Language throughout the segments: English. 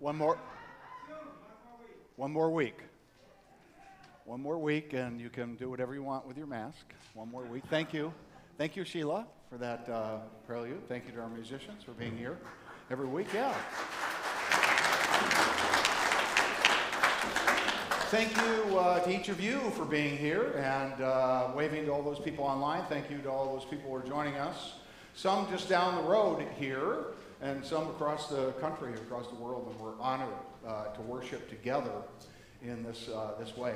One more. One more week. One more week, and you can do whatever you want with your mask. One more week. Thank you. Thank you, Sheila, for that uh, prelude. Thank you to our musicians for being here every week. Yeah. Thank you uh, to each of you for being here and uh, waving to all those people online. Thank you to all those people who are joining us. Some just down the road here, and some across the country, across the world, and we're honored uh, to worship together in this, uh, this way.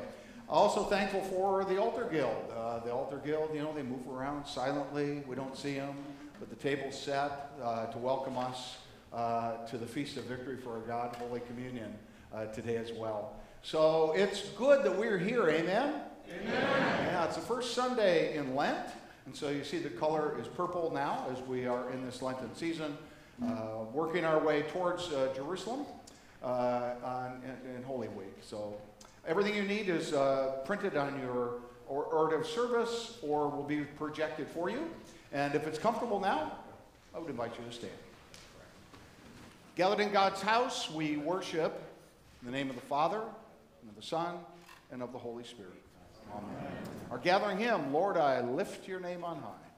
Also thankful for the Altar Guild. Uh, the Altar Guild, you know, they move around silently. We don't see them, but the table's set uh, to welcome us to the Feast of Victory for our God, Holy Communion, today as well. So it's good that we're here, amen? Amen. Yeah, it's the first Sunday in Lent, and so you see the color is purple now as we are in this Lenten season, uh, working our way towards uh, Jerusalem uh, on, in, in, Holy Week. So everything you need is uh, printed on your or, of service or will be projected for you. And if it's comfortable now, I would invite you to stand. Gathered in God's house, we worship in the name of the Father, and of the Son, and of the Holy Spirit. Amen. Our gathering hymn, Lord, I lift your name on high.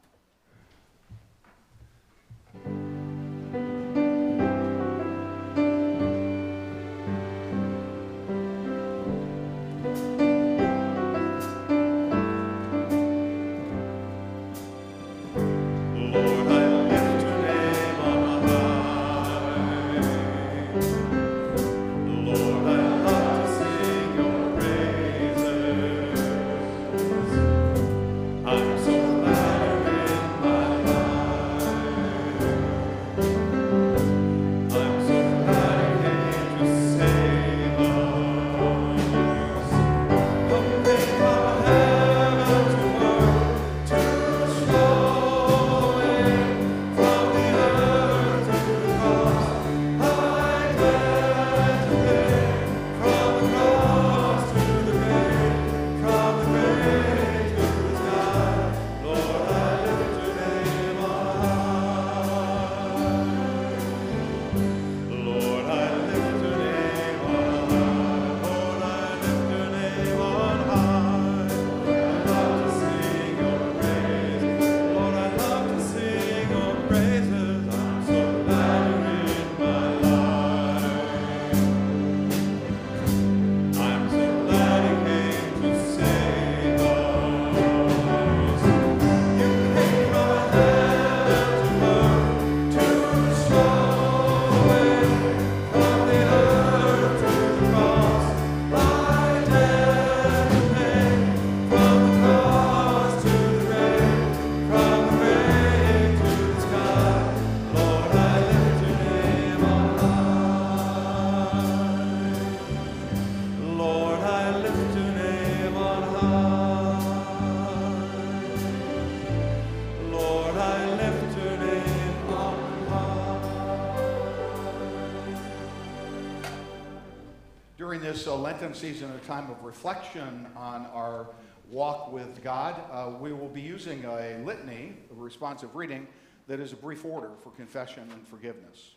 Lenten season, a time of reflection on our walk with God, uh, we will be using a litany, a responsive reading, that is a brief order for confession and forgiveness.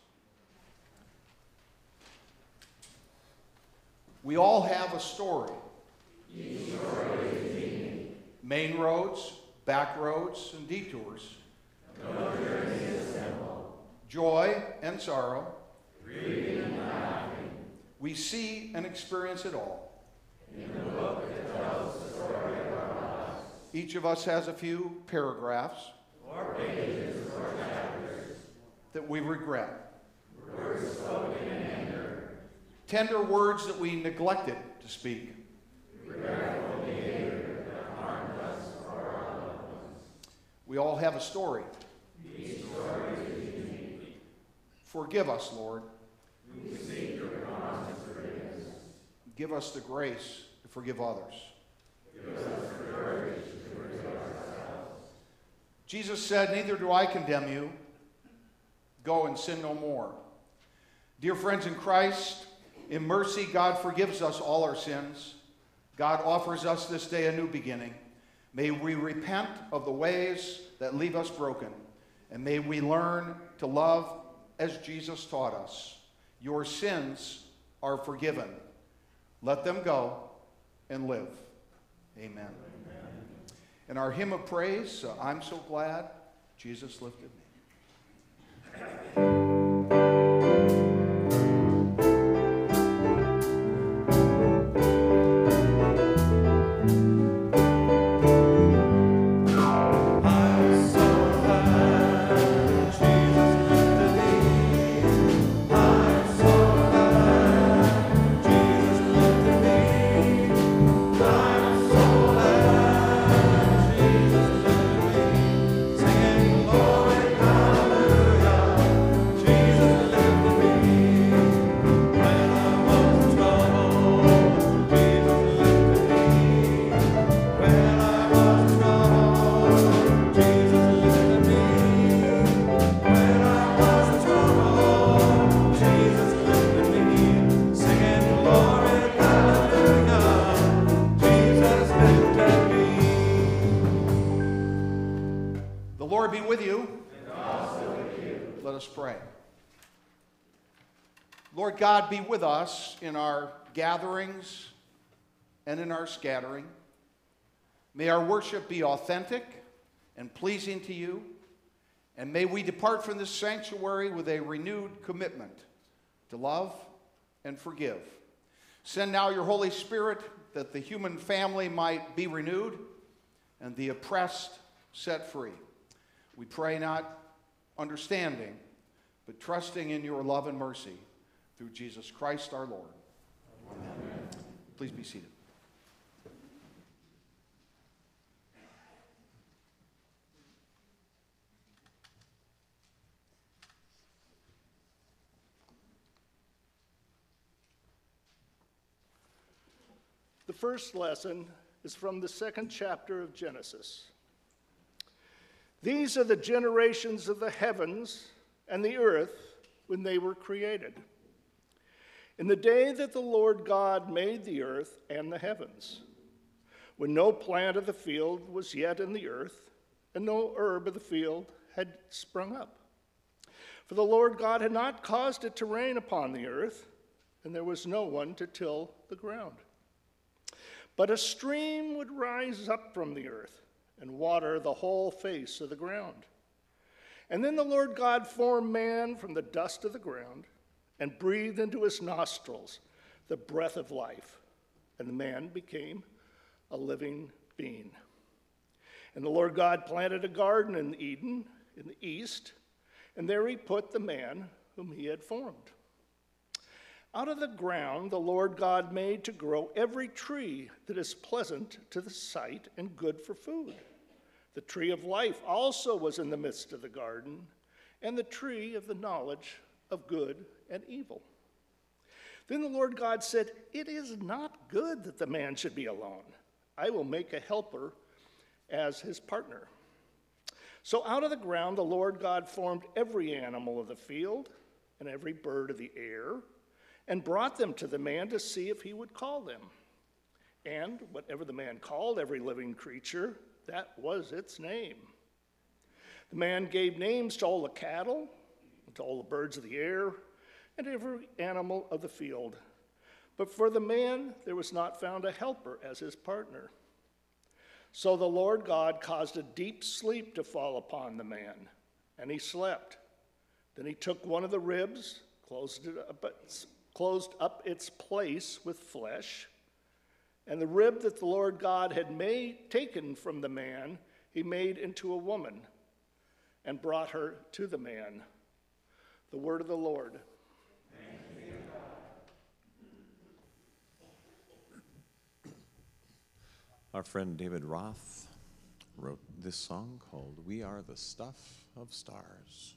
We all have a story. Main roads, back roads, and detours. Joy and sorrow we see and experience it all. Of. Each of us has a few paragraphs or pages or chapters that we regret. Words spoken in anger. Tender words that we neglected to speak. Regretful behavior that harmed us or our loved ones. We all have a story. Each story is unique. Forgive us, Lord. We Give us the grace to forgive others. Jesus said, Neither do I condemn you. Go and sin no more. Dear friends in Christ, in mercy, God forgives us all our sins. God offers us this day a new beginning. May we repent of the ways that leave us broken, and may we learn to love as Jesus taught us. Your sins are forgiven. Let them go and live. Amen. Amen. In our hymn of praise, uh, I'm so glad Jesus lifted me. God be with us in our gatherings and in our scattering. May our worship be authentic and pleasing to you. And may we depart from this sanctuary with a renewed commitment to love and forgive. Send now your Holy Spirit that the human family might be renewed and the oppressed set free. We pray not understanding, but trusting in your love and mercy through Jesus Christ our Lord. Amen. Please be seated. The first lesson is from the second chapter of Genesis. These are the generations of the heavens and the earth when they were created in the day that the Lord God made the earth and the heavens, when no plant of the field was yet in the earth, and no herb of the field had sprung up. For the Lord God had not caused it to rain upon the earth, and there was no one to till the ground. But a stream would rise up from the earth and water the whole face of the ground. And then the Lord God formed man from the dust of the ground and breathed into his nostrils the breath of life, and the man became a living being. And the Lord God planted a garden in Eden in the east, and there he put the man whom he had formed. Out of the ground the Lord God made to grow every tree that is pleasant to the sight and good for food. The tree of life also was in the midst of the garden, and the tree of the knowledge of good and evil. Then the Lord God said, It is not good that the man should be alone. I will make a helper as his partner. So out of the ground the Lord God formed every animal of the field and every bird of the air and brought them to the man to see if he would call them. And whatever the man called every living creature, that was its name. The man gave names to all the cattle, to all the birds of the air, and every animal of the field. But for the man there was not found a helper as his partner. So the Lord God caused a deep sleep to fall upon the man, and he slept. Then he took one of the ribs, closed, it up, closed up its place with flesh, and the rib that the Lord God had made, taken from the man, he made into a woman and brought her to the man. The word of the Lord. Our friend David Roth wrote this song called We Are the Stuff of Stars.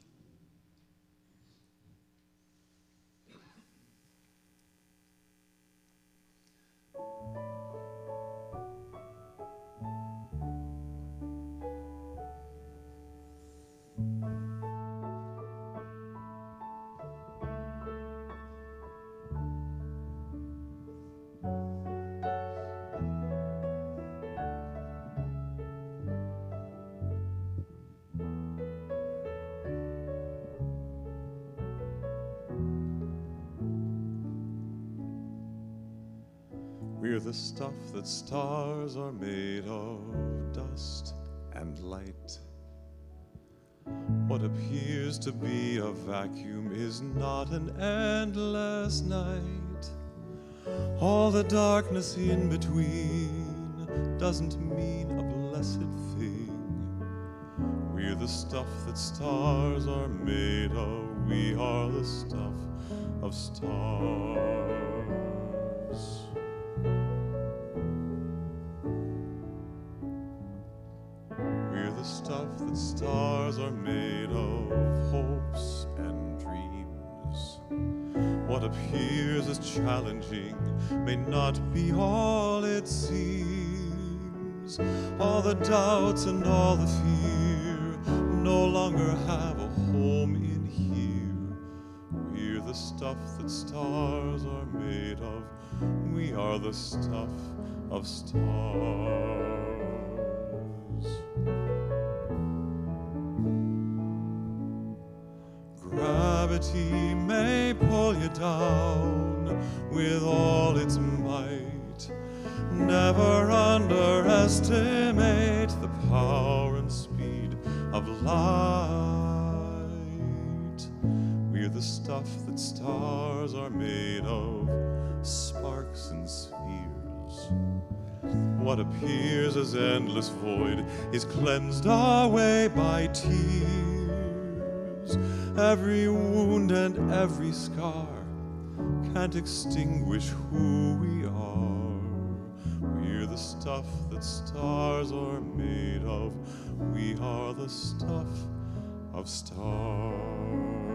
We're the stuff that stars are made of, dust and light. What appears to be a vacuum is not an endless night. All the darkness in between doesn't mean a blessed thing. We're the stuff that stars are made of. We are the stuff of stars. That stars are made of, hopes and dreams. What appears as challenging may not be all it seems. All the doubts and all the fear no longer have a home in here. We're the stuff that stars are made of. We are the stuff of stars. Gravity may pull you down with all its might. Never underestimate the power and speed of light. We're the stuff that stars are made of, sparks and spheres. What appears as endless void is cleansed away by tears. Every wound and every scar can't extinguish who we are. We're the stuff that stars are made of. We are the stuff of stars.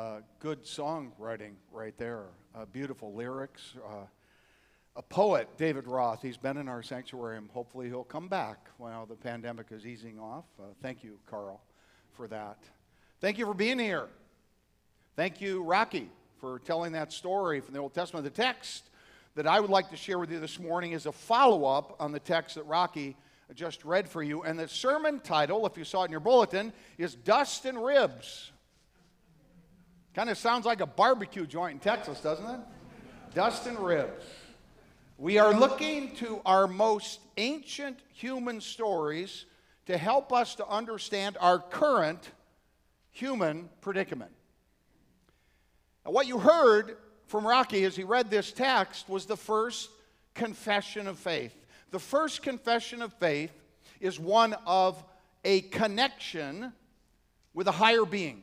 Uh, good songwriting right there. Uh, beautiful lyrics. Uh, a poet, David Roth, he's been in our sanctuary and hopefully he'll come back while the pandemic is easing off. Uh, thank you, Carl, for that. Thank you for being here. Thank you, Rocky, for telling that story from the Old Testament. The text that I would like to share with you this morning is a follow up on the text that Rocky just read for you. And the sermon title, if you saw it in your bulletin, is Dust and Ribs. Kind of sounds like a barbecue joint in Texas, doesn't it? Dust and ribs. We are looking to our most ancient human stories to help us to understand our current human predicament. Now, what you heard from Rocky as he read this text was the first confession of faith. The first confession of faith is one of a connection with a higher being.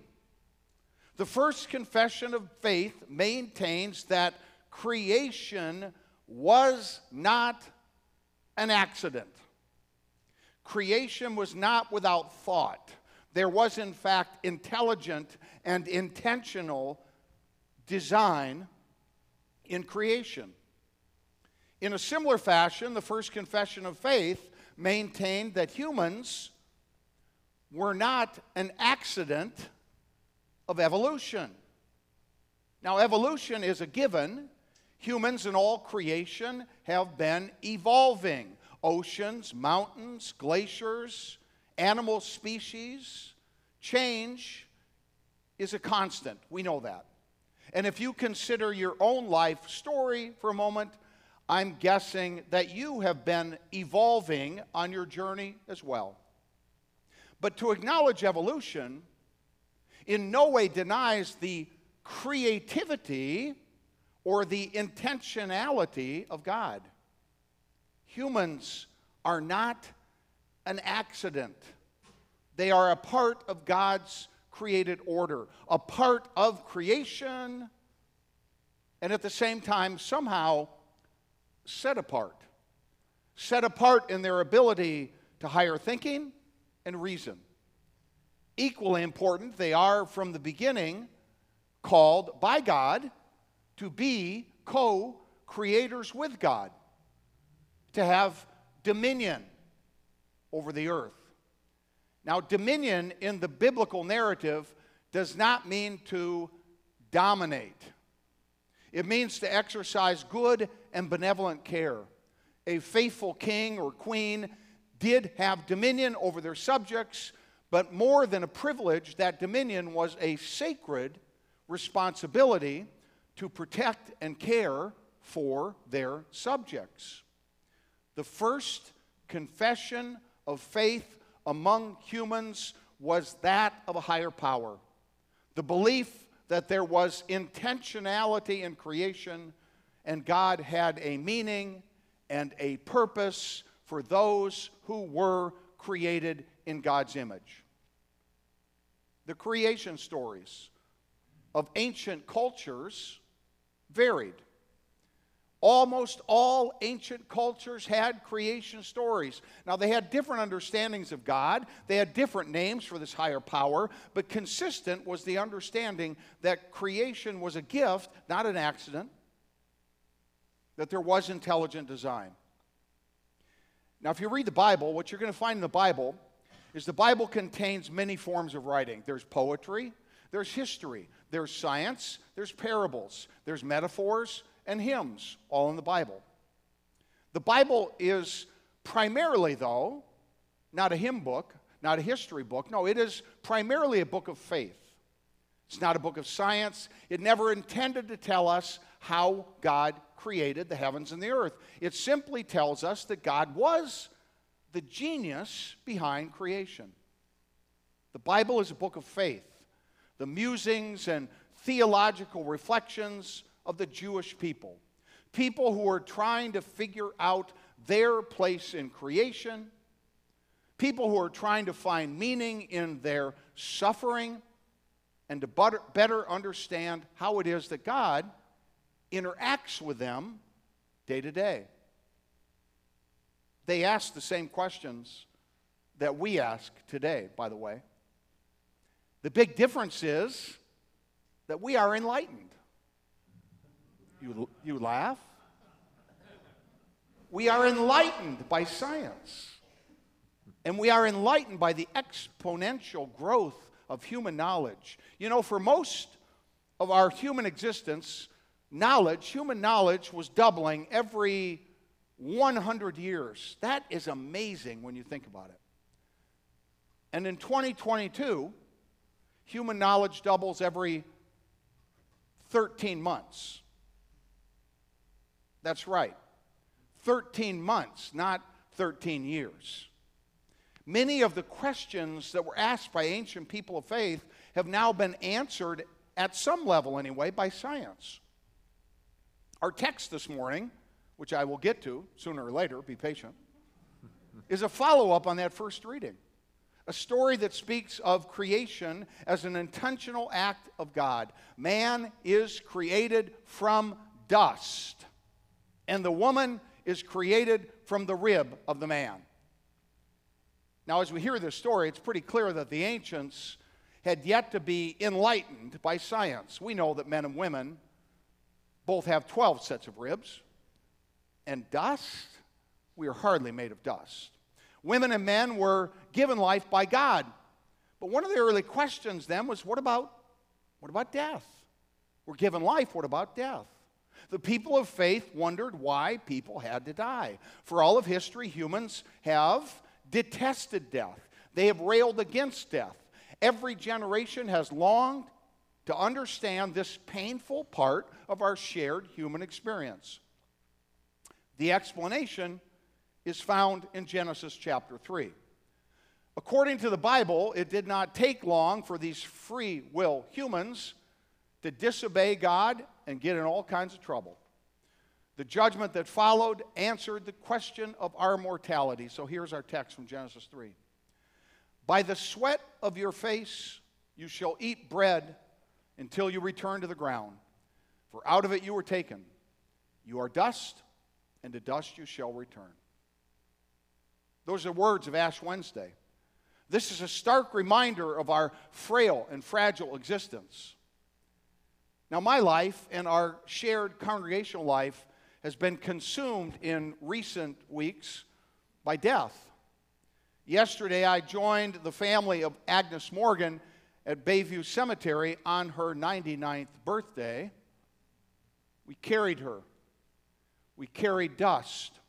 The first confession of faith maintains that creation was not an accident. Creation was not without thought. There was, in fact, intelligent and intentional design in creation. In a similar fashion, the first confession of faith maintained that humans were not an accident of evolution. Now, evolution is a given. Humans and all creation have been evolving. Oceans, mountains, glaciers, animal species, change is a constant. We know that. And if you consider your own life story for a moment, I'm guessing that you have been evolving on your journey as well. But to acknowledge evolution in no way denies the creativity or the intentionality of God. Humans are not an accident, they are a part of God's created order, a part of creation, and at the same time, somehow set apart. Set apart in their ability to higher thinking and reason. Equally important, they are from the beginning called by God to be co creators with God, to have dominion over the earth. Now, dominion in the biblical narrative does not mean to dominate. It means to exercise good and benevolent care. A faithful king or queen did have dominion over their subjects, but more than a privilege, that dominion was a sacred responsibility to protect and care for their subjects. The first confession of faith among humans was that of a higher power. The belief that there was intentionality in creation and God had a meaning and a purpose for those who were created in God's image. The creation stories of ancient cultures varied. Almost all ancient cultures had creation stories. Now, they had different understandings of God, they had different names for this higher power, but consistent was the understanding that creation was a gift, not an accident, that there was intelligent design. Now, if you read the Bible, what you're going to find in the Bible is the Bible contains many forms of writing. There's poetry, there's history, there's science, there's parables, there's metaphors, and hymns, all in the Bible. The Bible is primarily, though, not a hymn book, not a history book. No, it is primarily a book of faith. It's not a book of science. It never intended to tell us how God created the heavens and the earth. It simply tells us that God was the genius behind creation. The Bible is a book of faith. The musings and theological reflections of the Jewish people. People who are trying to figure out their place in creation, people who are trying to find meaning in their suffering, and to better understand how it is that God interacts with them day to day. They ask the same questions that we ask today, by the way. The big difference is that we are enlightened. You, you laugh? We are enlightened by science. And we are enlightened by the exponential growth of human knowledge. You know, for most of our human existence, knowledge, human knowledge, was doubling every 100 years. That is amazing when you think about it. And in 2022, human knowledge doubles every 13 months. That's right. 13 months, not 13 years. Many of the questions that were asked by ancient people of faith have now been answered, at some level anyway, by science. Our text this morning, which I will get to sooner or later, be patient, is a follow up on that first reading. A story that speaks of creation as an intentional act of God. Man is created from dust and the woman is created from the rib of the man. Now, as we hear this story, it's pretty clear that the ancients had yet to be enlightened by science. We know that men and women both have 12 sets of ribs, and dust, we are hardly made of dust. Women and men were given life by God. But one of the early questions then was what about what about death? We're given life, what about death? The people of faith wondered why people had to die. For all of history, humans have detested death, they have railed against death. Every generation has longed to understand this painful part of our shared human experience. The explanation is found in Genesis chapter 3. According to the Bible, it did not take long for these free will humans to disobey God and get in all kinds of trouble. The judgment that followed answered the question of our mortality. So here's our text from Genesis 3. By the sweat of your face you shall eat bread until you return to the ground, for out of it you were taken. You are dust, and to dust you shall return. Those are words of Ash Wednesday. This is a stark reminder of our frail and fragile existence. Now, my life and our shared congregational life has been consumed in recent weeks by death. Yesterday, I joined the family of Agnes Morgan at Bayview Cemetery on her 99th birthday. We carried her. We carried dust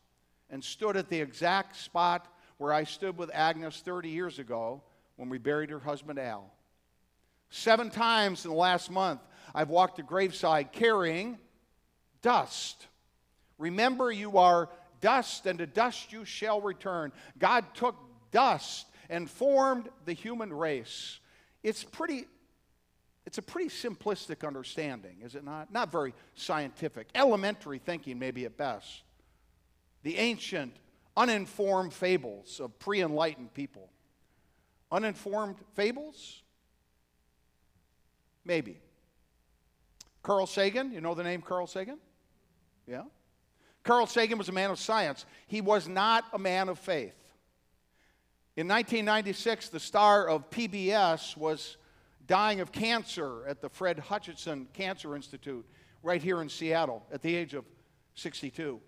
and stood at the exact spot where I stood with Agnes 30 years ago when we buried her husband Al. Seven times in the last month, I've walked the graveside carrying dust. Remember, you are dust, and to dust you shall return. God took dust and formed the human race. It's pretty. It's a pretty simplistic understanding, is it not? Not very scientific. Elementary thinking, maybe at best. The ancient, uninformed fables of pre enlightened people. Uninformed fables? Maybe. Carl Sagan, you know the name Carl Sagan? Yeah? Carl Sagan was a man of science. He was not a man of faith. In 1996, the star of PBS was dying of cancer at the Fred Hutchinson Cancer Institute right here in Seattle at the age of 62.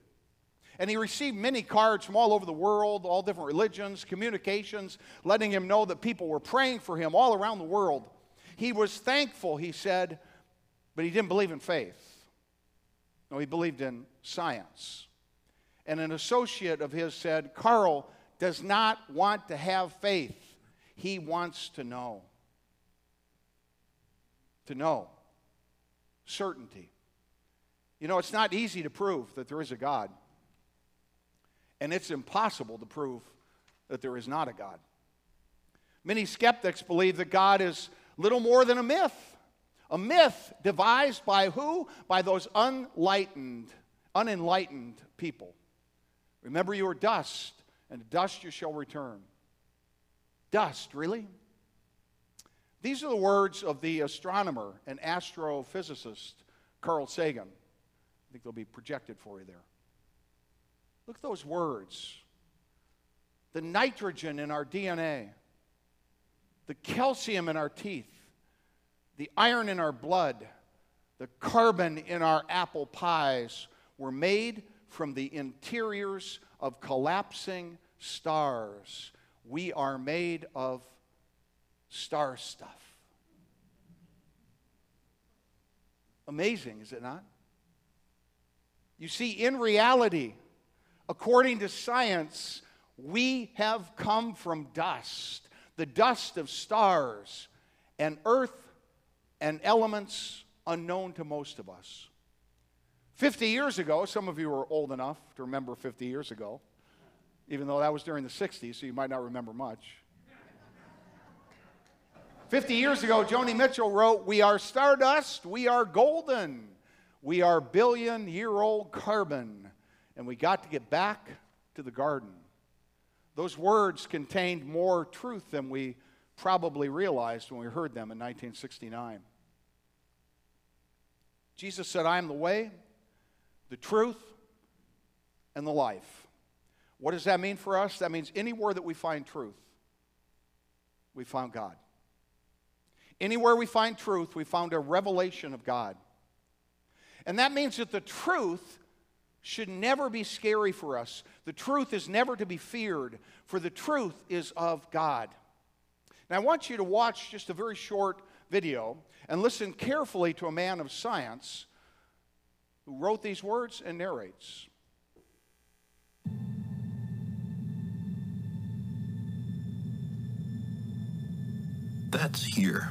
And he received many cards from all over the world, all different religions, communications, letting him know that people were praying for him all around the world. He was thankful, he said, but he didn't believe in faith. No, he believed in science. And an associate of his said, Carl does not want to have faith, he wants to know. To know. Certainty. You know, it's not easy to prove that there is a God, and it's impossible to prove that there is not a God. Many skeptics believe that God is little more than a myth. A myth devised by who? By those unenlightened, unenlightened people. Remember, you are dust, and to dust you shall return. Dust, really? These are the words of the astronomer and astrophysicist Carl Sagan. I think they'll be projected for you there. Look at those words. The nitrogen in our DNA, the calcium in our teeth, the iron in our blood, the carbon in our apple pies were made from the interiors of collapsing stars. We are made of star stuff. Amazing, is it not? You see, in reality, according to science, we have come from dust, the dust of stars, and earth and elements unknown to most of us. 50 years ago, some of you are old enough to remember 50 years ago, even though that was during the 60s, so you might not remember much. 50 years ago, Joni Mitchell wrote, We are stardust, we are golden, we are billion year old carbon, and we got to get back to the garden. Those words contained more truth than we probably realized when we heard them in 1969. Jesus said, I am the way, the truth, and the life. What does that mean for us? That means anywhere that we find truth, we found God. Anywhere we find truth, we found a revelation of God. And that means that the truth should never be scary for us. The truth is never to be feared, for the truth is of God. Now, I want you to watch just a very short video and listen carefully to a man of science who wrote these words and narrates. That's here.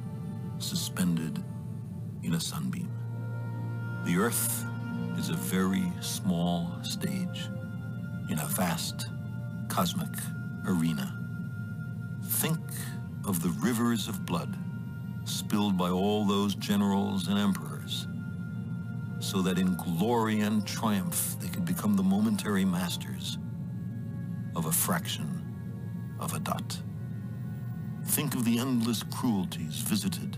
suspended in a sunbeam. The Earth is a very small stage, in a vast cosmic arena. Think of the rivers of blood spilled by all those generals and emperors, so that in glory and triumph they could become the momentary masters of a fraction of a dot. Think of the endless cruelties visited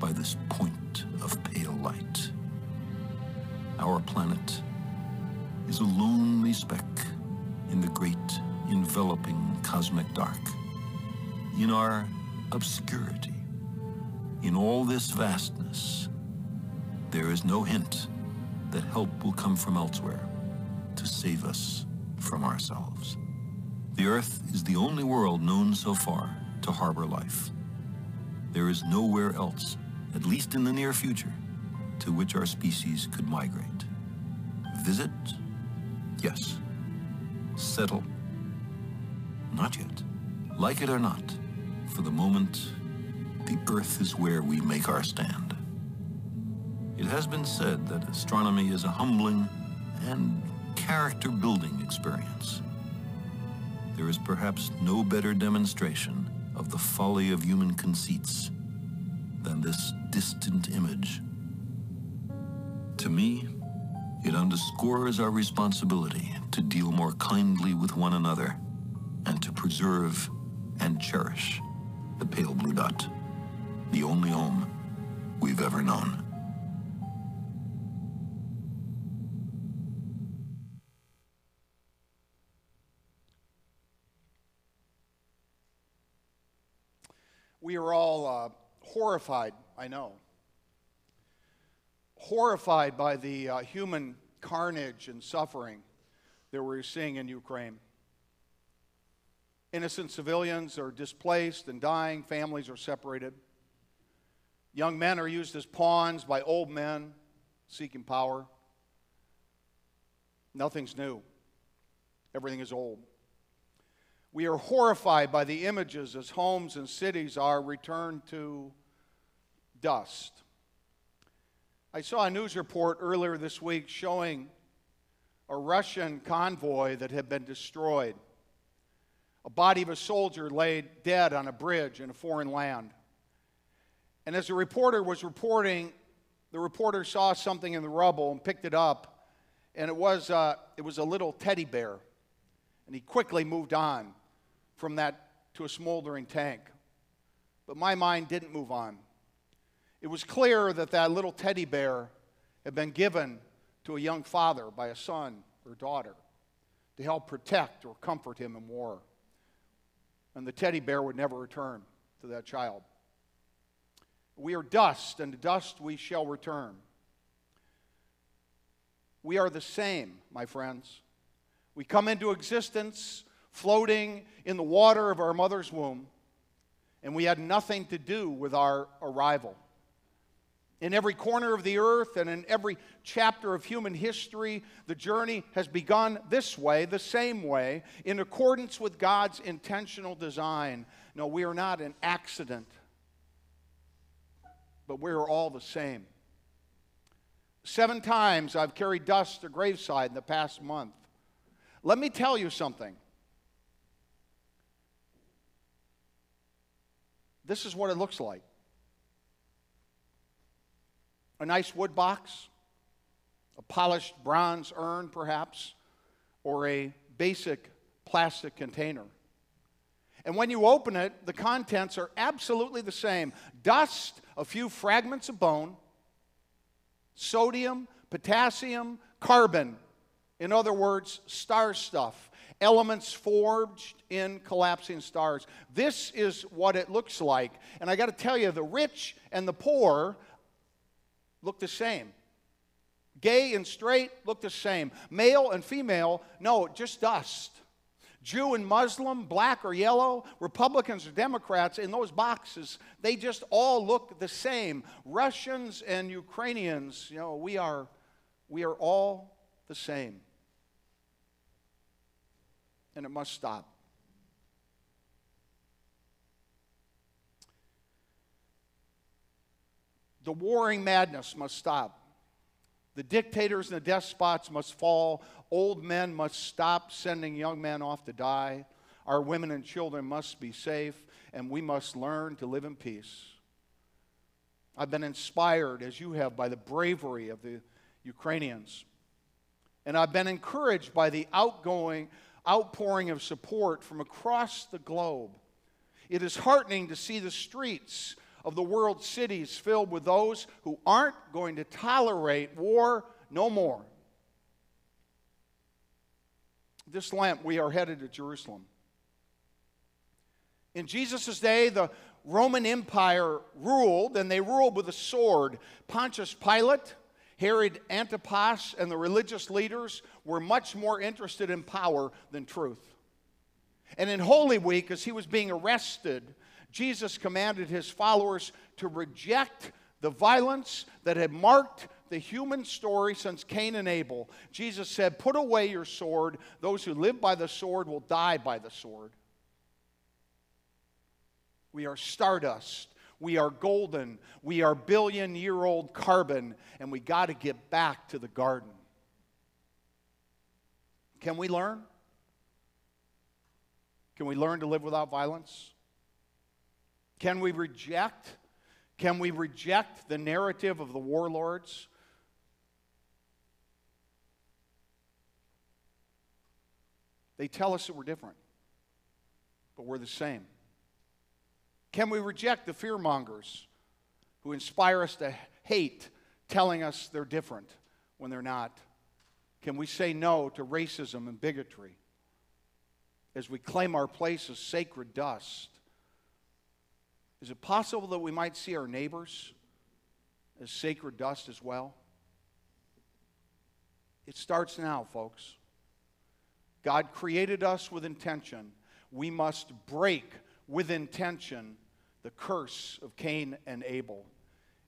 by this point of pale light. Our planet is a lonely speck in the great enveloping cosmic dark. In our obscurity, in all this vastness, there is no hint that help will come from elsewhere to save us from ourselves. The Earth is the only world known so far to harbor life. There is nowhere else, at least in the near future, to which our species could migrate. Visit? Yes. Settle? Not yet. Like it or not, for the moment, the Earth is where we make our stand. It has been said that astronomy is a humbling and character-building experience. There is perhaps no better demonstration of the folly of human conceits than this distant image. To me, it underscores our responsibility to deal more kindly with one another and to preserve and cherish the pale blue dot, the only home we've ever known. We are all uh, horrified, I know. Horrified by the uh, human carnage and suffering that we're seeing in Ukraine. Innocent civilians are displaced and dying, families are separated. Young men are used as pawns by old men seeking power. Nothing's new, everything is old. We are horrified by the images as homes and cities are returned to dust. I saw a news report earlier this week showing a Russian convoy that had been destroyed. A body of a soldier laid dead on a bridge in a foreign land. And as the reporter was reporting, the reporter saw something in the rubble and picked it up, and it was, uh, it was a little teddy bear. And he quickly moved on from that to a smoldering tank. But my mind didn't move on. It was clear that that little teddy bear had been given to a young father by a son or daughter to help protect or comfort him in war. And the teddy bear would never return to that child. We are dust, and to dust we shall return. We are the same, my friends. We come into existence floating in the water of our mother's womb, and we had nothing to do with our arrival. In every corner of the earth and in every chapter of human history, the journey has begun this way, the same way, in accordance with God's intentional design. No, we are not an accident, but we are all the same. Seven times I've carried dust to graveside in the past month. Let me tell you something. This is what it looks like a nice wood box, a polished bronze urn, perhaps, or a basic plastic container. And when you open it, the contents are absolutely the same dust, a few fragments of bone, sodium, potassium, carbon. In other words, star stuff elements forged in collapsing stars. This is what it looks like. And I got to tell you, the rich and the poor look the same. Gay and straight look the same. Male and female, no, just dust. Jew and Muslim, black or yellow, Republicans or Democrats, in those boxes, they just all look the same. Russians and Ukrainians, you know, we are, we are all the same. And it must stop. The warring madness must stop. The dictators and the despots must fall. Old men must stop sending young men off to die. Our women and children must be safe, and we must learn to live in peace. I've been inspired, as you have, by the bravery of the Ukrainians. And I've been encouraged by the outgoing, outpouring of support from across the globe. It is heartening to see the streets of the world's cities filled with those who aren't going to tolerate war no more. This Lent, we are headed to Jerusalem. In Jesus' day, the Roman Empire ruled, and they ruled with a sword. Pontius Pilate, Herod Antipas, and the religious leaders were much more interested in power than truth. And in Holy Week, as he was being arrested, Jesus commanded his followers to reject the violence that had marked the human story since Cain and Abel. Jesus said, Put away your sword. Those who live by the sword will die by the sword. We are stardust. We are golden. We are billion year old carbon. And we got to get back to the garden. Can we learn? Can we learn to live without violence? Can we reject? Can we reject the narrative of the warlords? They tell us that we're different, but we're the same. Can we reject the fearmongers who inspire us to hate, telling us they're different when they're not? Can we say no to racism and bigotry as we claim our place as sacred dust? Is it possible that we might see our neighbors as sacred dust as well? It starts now, folks. God created us with intention. We must break with intention the curse of Cain and Abel.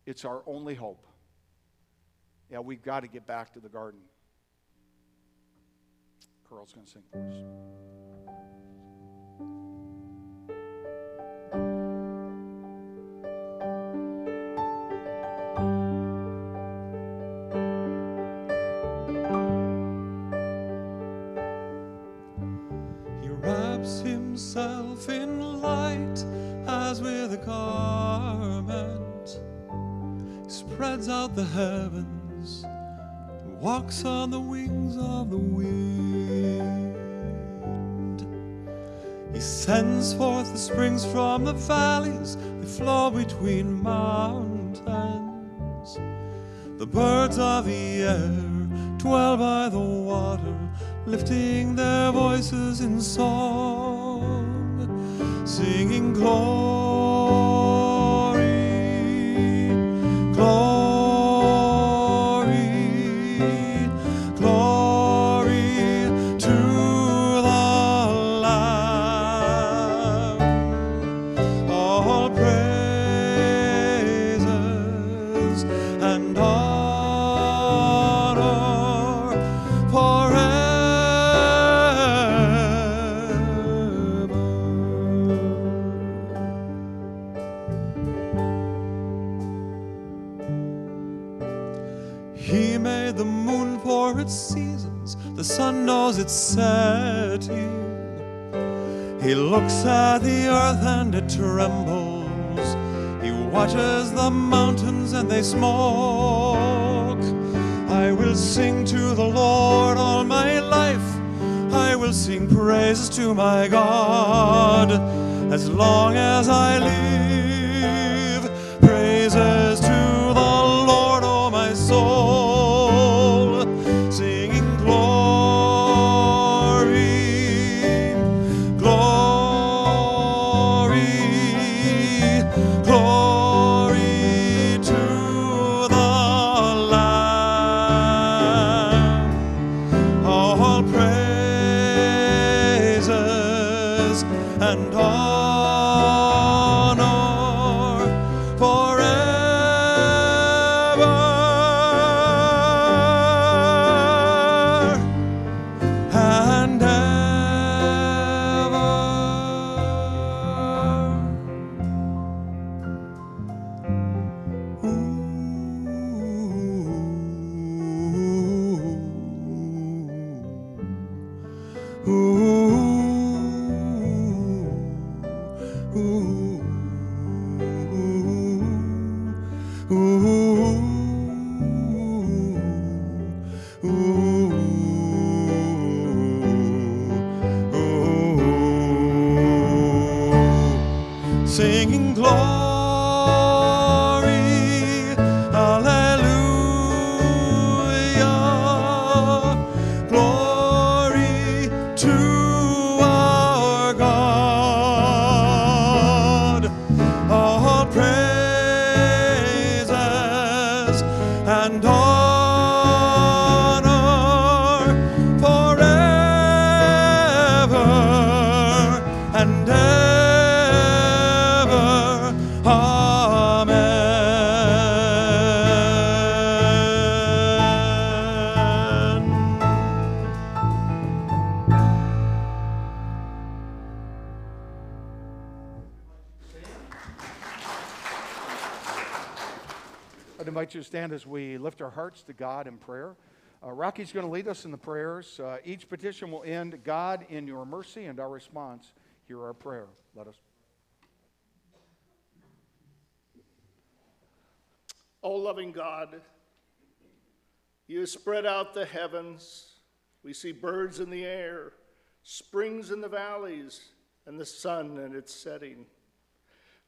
It's our only hope. Yeah, we've got to get back to the garden. Carl's going to sing for us. The heavens walks on the wings of the wind. He sends forth the springs from the valleys, they flow between mountains. The birds of the air dwell by the water, lifting their voices in song, singing glory, You to stand as we lift our hearts to God in prayer. Uh, Rocky's going to lead us in the prayers. Uh, each petition will end, God, in your mercy, and our response, hear our prayer. Let us. O loving God, you spread out the heavens. We see birds in the air, springs in the valleys, and the sun in its setting.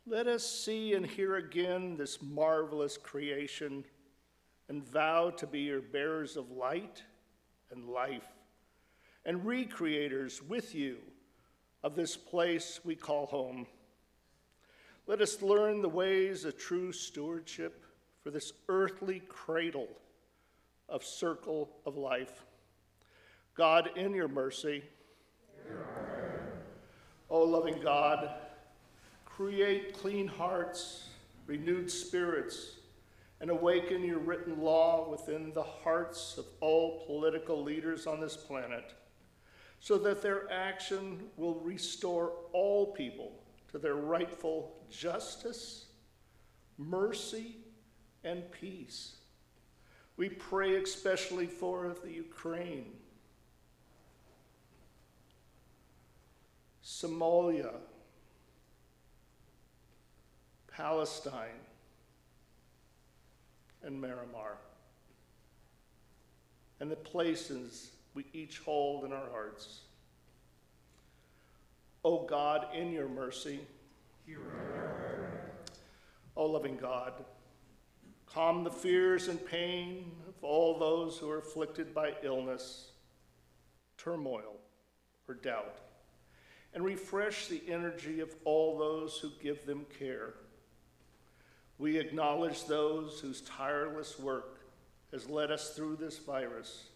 Let us see and hear again this marvelous creation and vow to be your bearers of light and life and recreators with you of this place we call home. Let us learn the ways of true stewardship for this earthly cradle of circle of life. God, in your mercy, O loving God, create clean hearts, renewed spirits, and awaken your written law within the hearts of all political leaders on this planet, so that their action will restore all people to their rightful justice, mercy, and peace. We pray especially for the Ukraine, Somalia, Palestine, and Myanmar, and the places we each hold in our hearts. O God, in your mercy, O loving God, calm the fears and pain of all those who are afflicted by illness, turmoil, or doubt, and refresh the energy of all those who give them care. We acknowledge those whose tireless work has led us through this virus.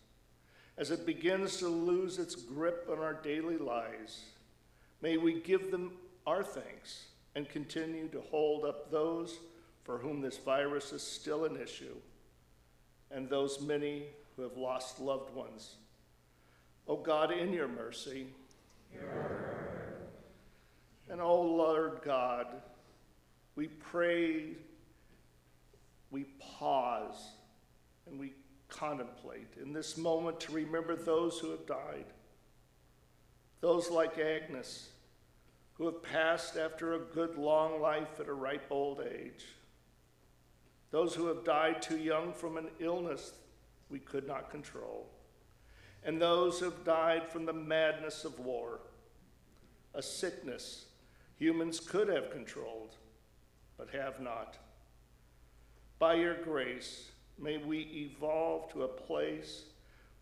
As it begins to lose its grip on our daily lives, may we give them our thanks and continue to hold up those for whom this virus is still an issue and those many who have lost loved ones. O God, in your mercy, and O Lord God, we pray, we pause, and we contemplate in this moment to remember those who have died, those like Agnes, who have passed after a good long life at a ripe old age, those who have died too young from an illness we could not control, and those who have died from the madness of war, a sickness humans could have controlled, but have not. By your grace, may we evolve to a place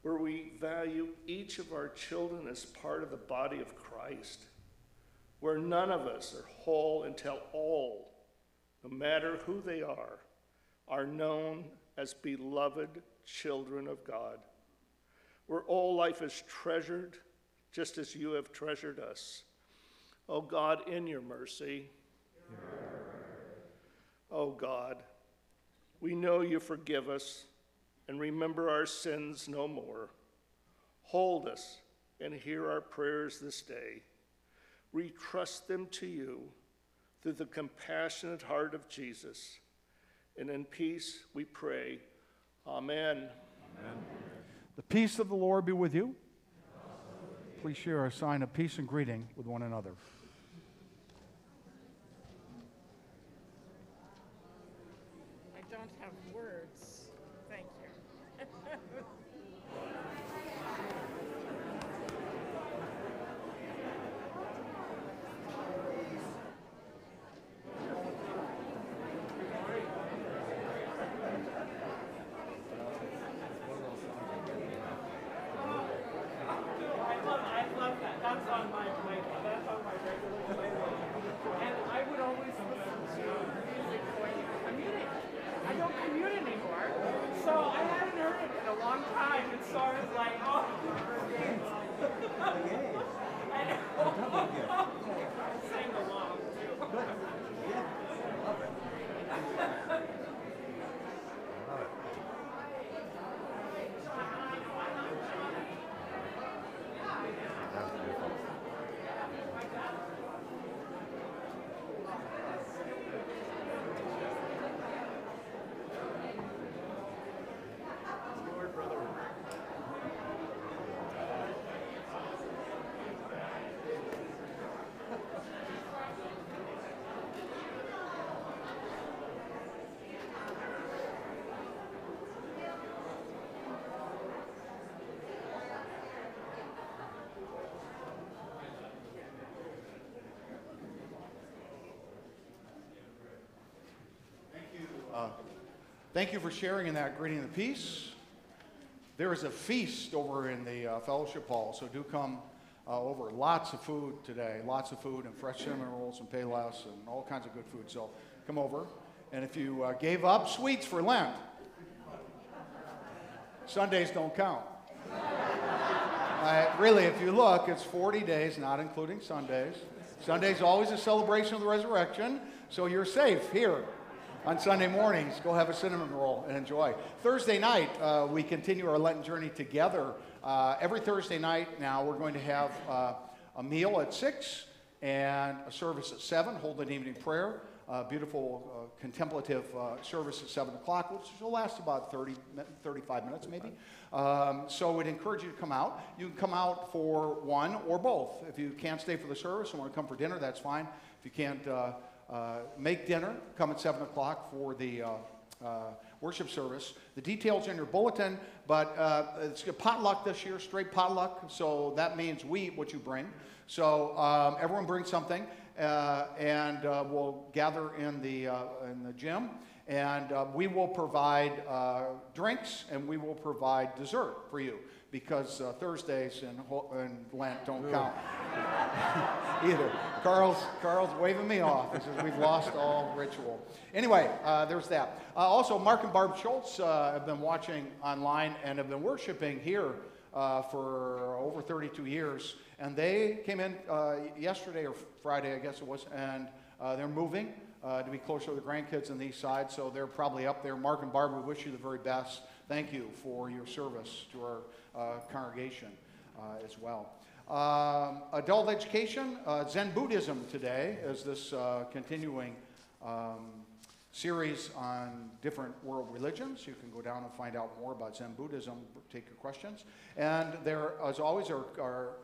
where we value each of our children as part of the body of Christ, where none of us are whole until all, no matter who they are, are known as beloved children of God, where all life is treasured just as you have treasured us. O God, in your mercy, O God, we know you forgive us and remember our sins no more. Hold us and hear our prayers this day. We trust them to you through the compassionate heart of Jesus. And in peace we pray. Amen. The peace of the Lord be with you. Please share a sign of peace and greeting with one another. Don't have words. Thank you. I love, I love that. That's on my, my, that's on my regular playlist. And I would always listen to music going commuting. I don't commute anymore, so Uh, thank you for sharing in that greeting of the peace. There is a feast over in the uh, fellowship hall, so do come uh, over. Lots of food today, lots of food, and fresh cinnamon rolls and payless and all kinds of good food. So come over. And if you uh, gave up sweets for Lent, Sundays don't count. Uh, really, if you look, it's 40 days, not including Sundays. Sunday's always a celebration of the resurrection, so you're safe here on Sunday mornings. Go have a cinnamon roll and enjoy. Thursday night, uh, we continue our Lenten journey together. Uh, every Thursday night now, we're going to have uh, a meal at 6 and a service at 7, hold an evening prayer. Uh, beautiful uh, contemplative uh, service at 7 o'clock, which will last about 30, 35 minutes maybe. Um, so we'd encourage you to come out. You can come out for one or both. If you can't stay for the service and want to come for dinner, that's fine. If you can't make dinner, come at 7 o'clock for the uh, uh, worship service. The details in your bulletin, but uh, it's a potluck this year, straight potluck. So that means we eat what you bring. So um, everyone brings something, uh, and uh, we'll gather in the uh, in the gym, and uh, we will provide uh, drinks and we will provide dessert for you because uh, Thursdays and, Ho- and Lent don't count either. Carl's, Carl's waving me off. He says we've lost all ritual. Anyway, uh, there's that. Uh, also, Mark and Barb Schultz uh, have been watching online and have been worshiping here uh, for over 32 years. And they came in uh, yesterday or Friday, I guess it was, and uh, they're moving uh, to be closer to the grandkids on the east side. So they're probably up there. Mark and Barb, we wish you the very best. Thank you for your service to our uh, congregation uh, as well. Um, adult education, uh, Zen Buddhism today is this uh, continuing um, series on different world religions. You can go down and find out more about Zen Buddhism, take your questions. And there, as always, are, are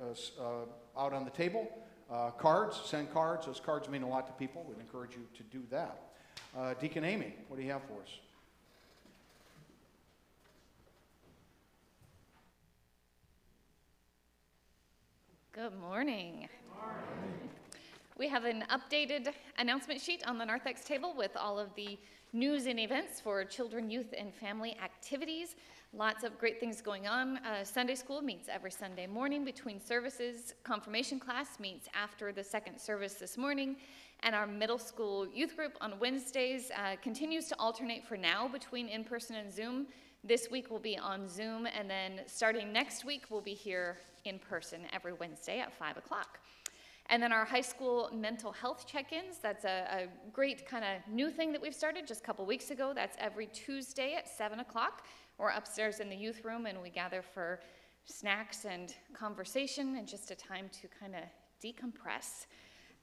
uh, out on the table uh, cards, send cards. Those cards mean a lot to people. We'd encourage you to do that. Uh, Deacon Amy, what do you have for us? Good morning. We have an updated announcement sheet on the Narthex table with all of the news and events for children, youth, and family activities. Lots of great things going on. Uh, Sunday school meets every Sunday morning between services. Confirmation class meets after the second service this morning. And our middle school youth group on Wednesdays uh, continues to alternate for now between in person and Zoom. This week will be on Zoom, and then starting next week, we'll be here in person every Wednesday at 5 o'clock. And then our high school mental health check-ins, that's a, a great kind of new thing that we've started just a couple weeks ago. That's every Tuesday at 7 o'clock. We're upstairs in the youth room and we gather for snacks and conversation and just a time to kind of decompress.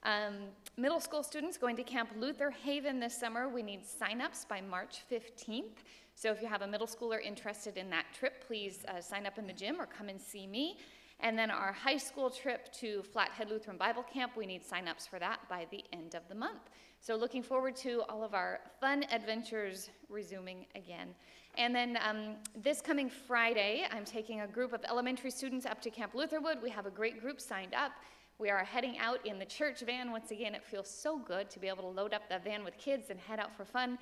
Um, middle school students going to Camp Lutherhaven this summer, we need sign-ups by March 15th. So if you have a middle schooler interested in that trip, please uh, sign up in the gym or come and see me. And then our high school trip to Flathead Lutheran Bible Camp, we need sign-ups for that by the end of the month. So looking forward to all of our fun adventures resuming again. And then um, this coming Friday, I'm taking a group of elementary students up to Camp Lutherwood. We have a great group signed up. We are heading out in the church van. Once again, it feels so good to be able to load up the van with kids and head out for fun.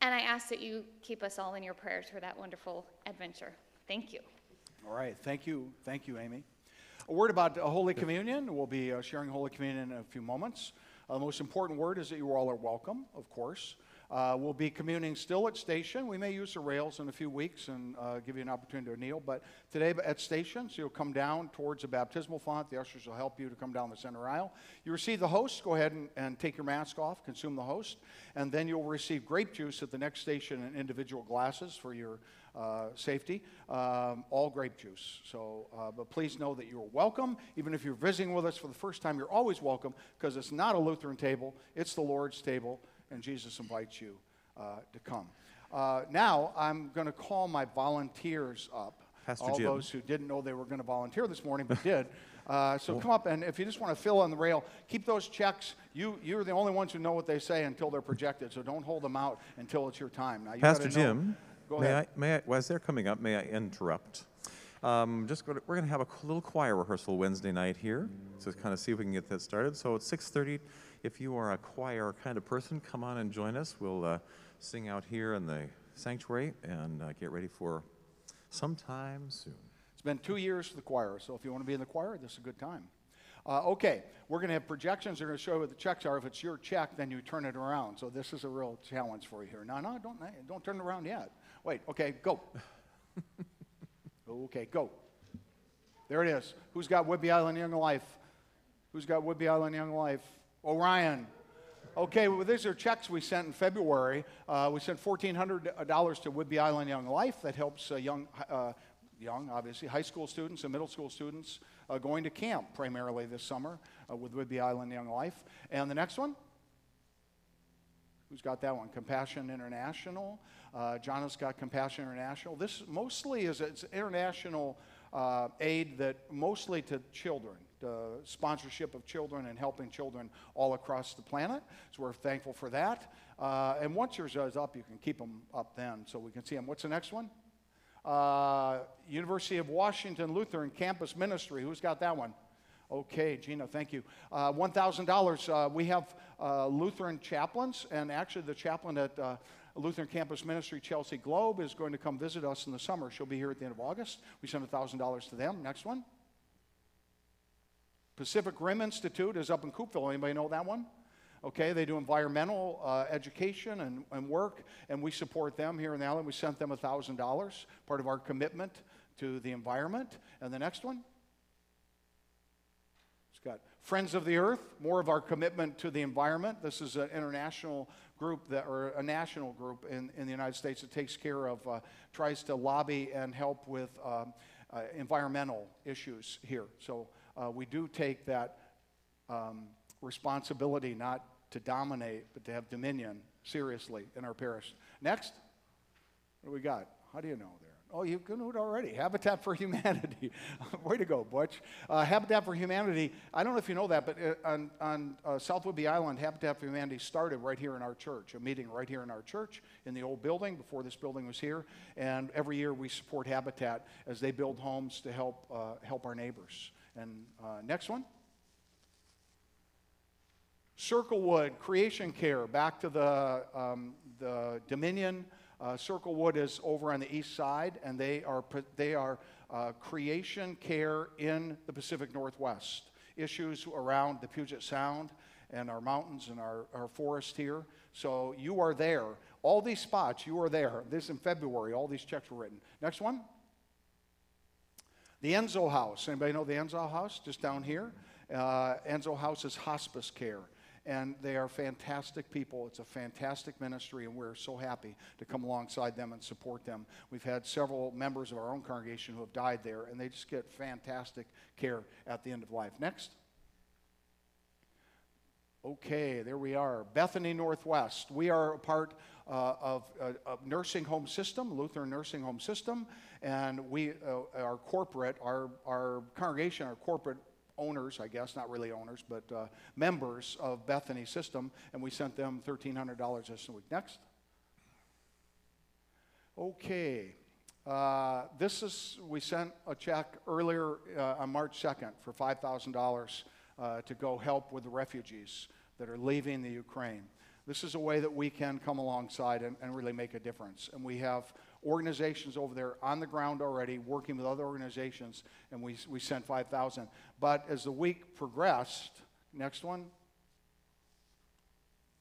And I ask that you keep us all in your prayers for that wonderful adventure. Thank you. All right, thank you, thank you, Amy. A word about Holy Communion. We'll be uh, sharing Holy Communion in a few moments. Uh, the most important word is that you all are welcome, of course. Uh, we'll be communing still at station. We may use the rails in a few weeks and uh, give you an opportunity to kneel, but today at station, so you'll come down towards the baptismal font. The ushers will help you to come down the center aisle. You receive the host. Go ahead and, and take your mask off, consume the host, and then you'll receive grape juice at the next station in individual glasses for your safety, um, all grape juice. So, uh, but please know that you're welcome. Even if you're visiting with us for the first time, you're always welcome because it's not a Lutheran table, it's the Lord's table, and Jesus invites you uh, to come. Uh, now, I'm going to call my volunteers up. Pastor all Jim. those who didn't know they were going to volunteer this morning but did. Uh, so come up, and if you just want to fill on the rail, keep those checks. You, you're the only ones who know what they say until they're projected, so don't hold them out until it's your time. Now, you Pastor Jim, Go may ahead. I, may I, as they're coming up, may I interrupt? Um, just go to, we're going to have a little choir rehearsal Wednesday night here, so kind of see if we can get that started. So at 6:30, if you are a choir kind of person, come on and join us. We'll uh, sing out here in the sanctuary and uh, get ready for sometime soon. It's been two years for the choir, so if you want to be in the choir, this is a good time. Uh, okay, we're going to have projections. They're going to show you what the checks are. If it's your check, then you turn it around. So this is a real challenge for you here. No, no, don't don't turn it around yet. Wait. Okay, go. okay, go. There it is. Who's got Whidbey Island Young Life? Who's got Whidbey Island Young Life? Orion. Okay, well, these are checks we sent in February. Uh, we sent $1,400 to Whidbey Island Young Life. That helps uh, young, uh, young, obviously, high school students and middle school students uh, going to camp primarily this summer uh, with Whidbey Island Young Life. And the next one? Who's got that one? Compassion International. Uh, John has got Compassion International. This mostly is it's international uh, aid that mostly to children, sponsorship of children and helping children all across the planet. So we're thankful for that. Uh, and once yours is up, you can keep them up then so we can see them. What's the next one? Uh, University of Washington Lutheran Campus Ministry. Who's got that one? Okay, Gina, thank you. Uh, $1,000. Uh, we have uh, Lutheran chaplains, and actually, the chaplain at Lutheran Campus Ministry, Chelsea Globe, is going to come visit us in the summer. She'll be here at the end of August. We send $1,000 to them. Next one. Pacific Rim Institute is up in Coupeville. Anybody know that one? Okay, they do environmental uh, education and, and work, and we support them here in the island. We sent them $1,000, part of our commitment to the environment. And the next one? It's got Friends of the Earth, more of our commitment to the environment. This is an international group that, or a national group in, in the United States that takes care of, uh, tries to lobby and help with um, uh, environmental issues here. So uh, we do take that um, responsibility not to dominate, but to have dominion seriously in our parish. Next, what do we got? How do you know there? Oh, you know it already. Habitat for Humanity. Way to go, Butch. Uh, Habitat for Humanity, I don't know if you know that, but uh, on, on uh, South Whidbey Island, Habitat for Humanity started right here in our church, a meeting right here in our church in the old building before this building was here. And every year we support Habitat as they build homes to help, uh, help our neighbors. And uh, next one. Circlewood Creation Care, back to the, um, the Dominion. Uh, Circlewood is over on the east side, and they are, they are uh, creation care in the Pacific Northwest. Issues around the Puget Sound and our mountains and our, our forest here. So you are there. All these spots, you are there. This in February, all these checks were written. Next one. The Enso House. Anybody know the Enso House? Just down here. Uh, Enso House is hospice care and they are fantastic people. It's a fantastic ministry, and we're so happy to come alongside them and support them. We've had several members of our own congregation who have died there, and they just get fantastic care at the end of life. Next. Okay, there we are. Bethany Northwest. We are a part uh, of a, a, nursing home system, Lutheran nursing home system, and we, uh, our corporate, our, our congregation, our corporate owners, I guess, not really owners, but uh, members of Bethany System, and we sent them $1,300 this week. Next. Okay. Uh, this is, we sent a check earlier uh, on March 2nd for $5,000 uh, to go help with the refugees that are leaving the Ukraine. This is a way that we can come alongside and, and really make a difference. And we have organizations over there on the ground already working with other organizations, and we, we sent 5,000. But as the week progressed, next one,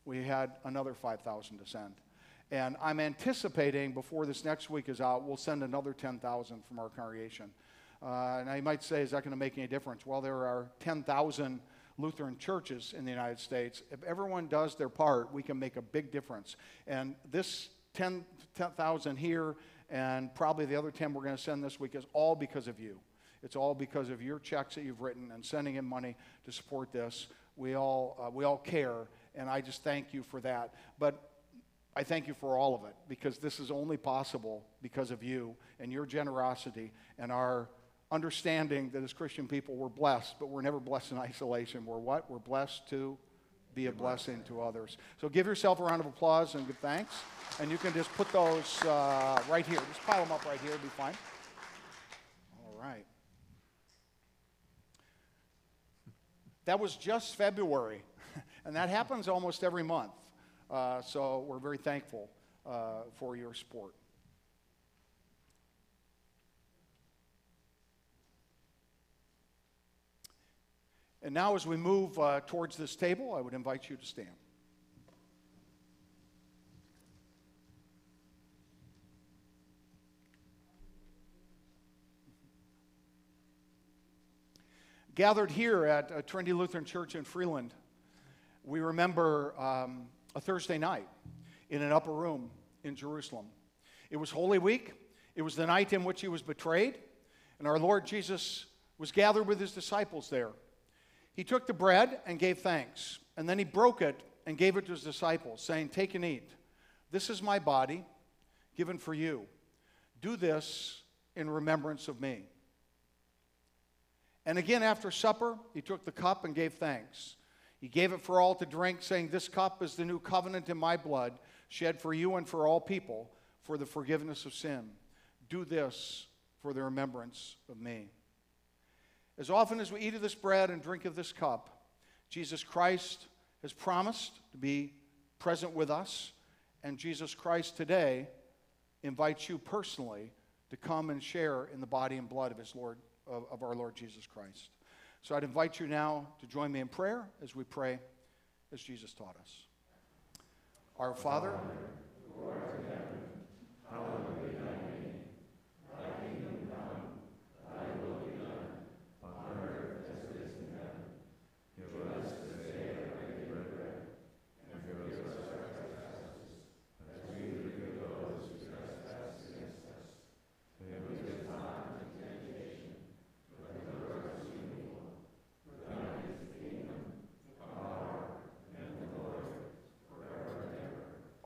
we had another 5,000 to send. And I'm anticipating before this next week is out, we'll send another 10,000 from our congregation. Uh, and I might say, is that going to make any difference? Well, there are 10,000 Lutheran churches in the United States. If everyone does their part, we can make a big difference. And this 10,000 here and probably the other 10 we're going to send this week is all because of you. It's all because of your checks that you've written and sending in money to support this. We all, uh, we all care, and I just thank you for that. But I thank you for all of it because this is only possible because of you and your generosity and our understanding that as Christian people we're blessed, but we're never blessed in isolation. We're what? We're blessed to be a blessing to others. So give yourself a round of applause and give thanks. And you can just put those uh, right here. Just pile them up right here, it'll be fine. All right. That was just February. And that happens almost every month. Uh, so we're very thankful uh, for your support. And now, as we move uh, towards this table, I would invite you to stand. Gathered here at uh, Trinity Lutheran Church in Freeland, we remember um, a Thursday night in an upper room in Jerusalem. It was Holy Week. It was the night in which he was betrayed, and our Lord Jesus was gathered with his disciples there. He took the bread and gave thanks, and then he broke it and gave it to his disciples, saying, Take and eat. This is my body given for you. Do this in remembrance of me. And again, after supper, he took the cup and gave thanks. He gave it for all to drink, saying, This cup is the new covenant in my blood, shed for you and for all people for the forgiveness of sin. Do this for the remembrance of me. As often as we eat of this bread and drink of this cup, Jesus Christ has promised to be present with us, and Jesus Christ today invites you personally to come and share in the body and blood of his Lord of, of our Lord Jesus Christ. So I'd invite you now to join me in prayer as we pray as Jesus taught us. Our Father,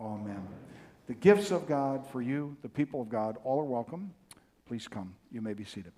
Amen. The gifts of God for you, the people of God, all are welcome. Please come. You may be seated.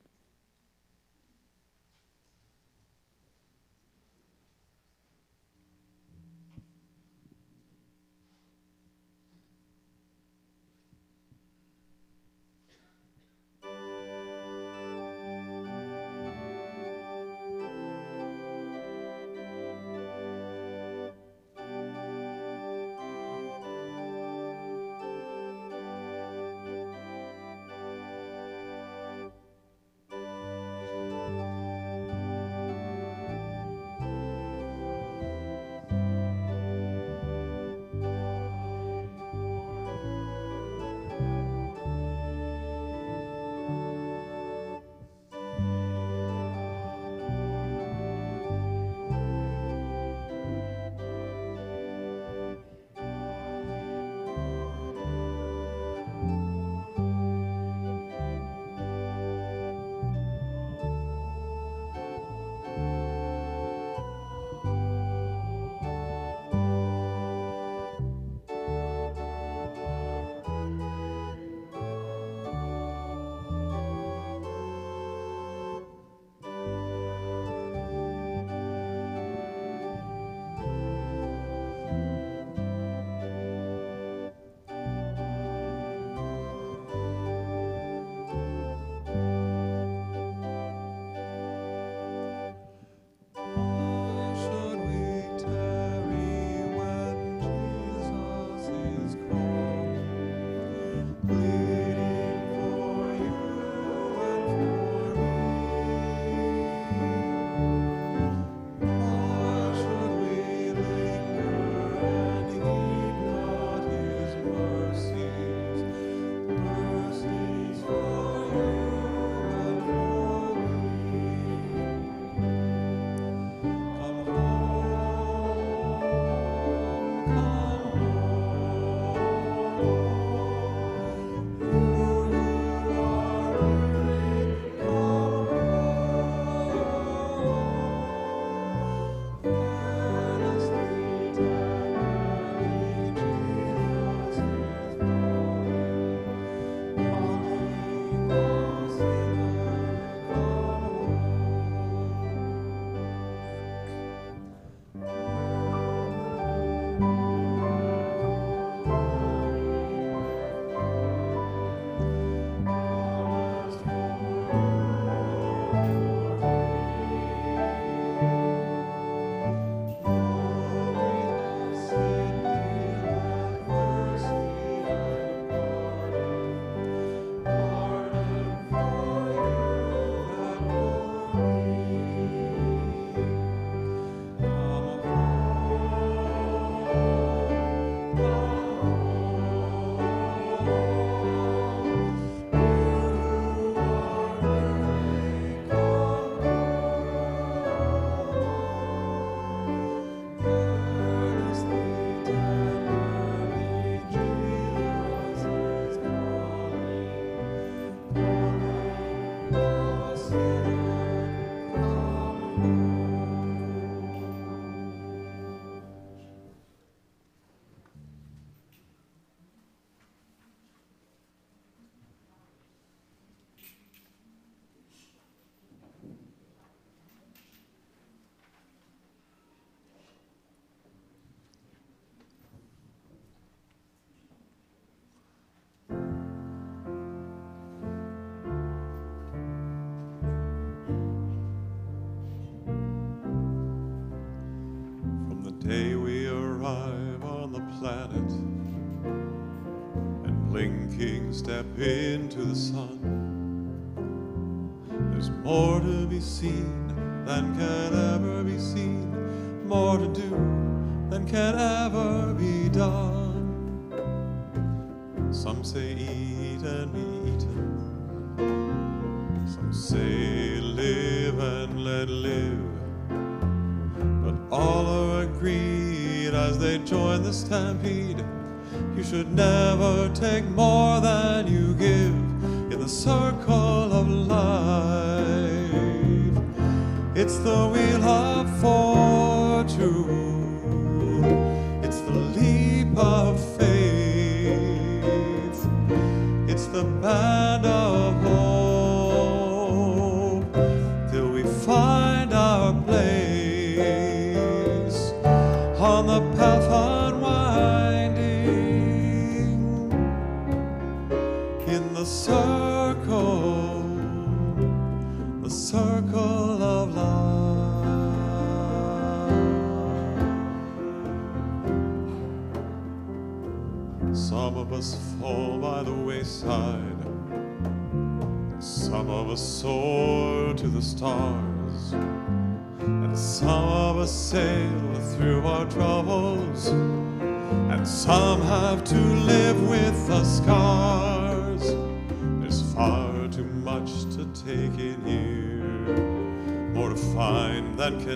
planet and blinking step into the sun. There's more to be seen than can ever be seen, more to do than can ever be done. The stampede. You should never take more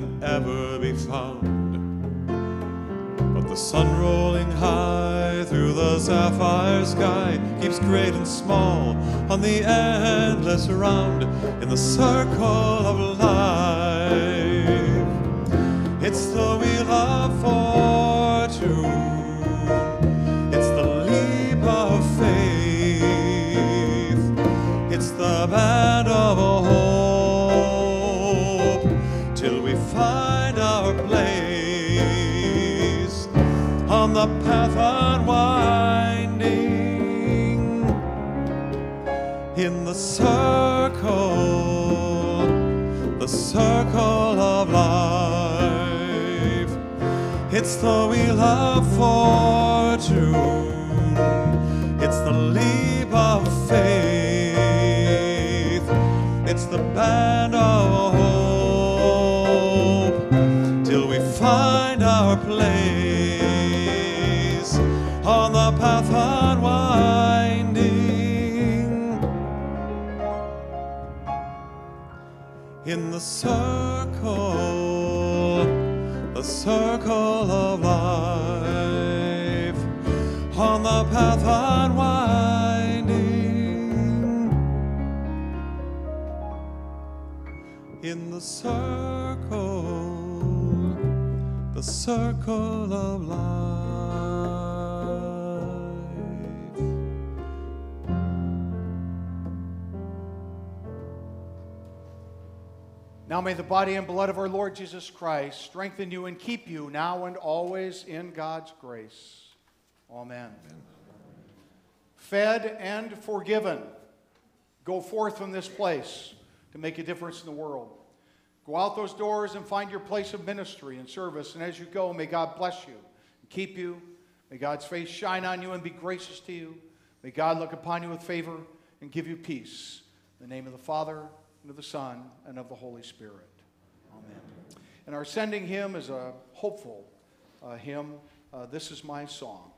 can ever be found. But the sun rolling high through the sapphire sky keeps great and small on the endless round in the circle of life. It's the circle, the circle of life. It's the wheel of fortune, it's the leap of faith, it's the band of in the circle, the circle of life on the path unwinding in the circle, the circle of life. Now may the body and blood of our Lord Jesus Christ strengthen you and keep you now and always in God's grace. Amen. Fed and forgiven, go forth from this place to make a difference in the world. Go out those doors and find your place of ministry and service. And as you go, may God bless you and keep you. May God's face shine on you and be gracious to you. May God look upon you with favor and give you peace. In the name of the Father, and of the Son, and of the Holy Spirit. Amen. And our sending hymn is a hopeful uh, hymn. Uh, this is my song. This is my song,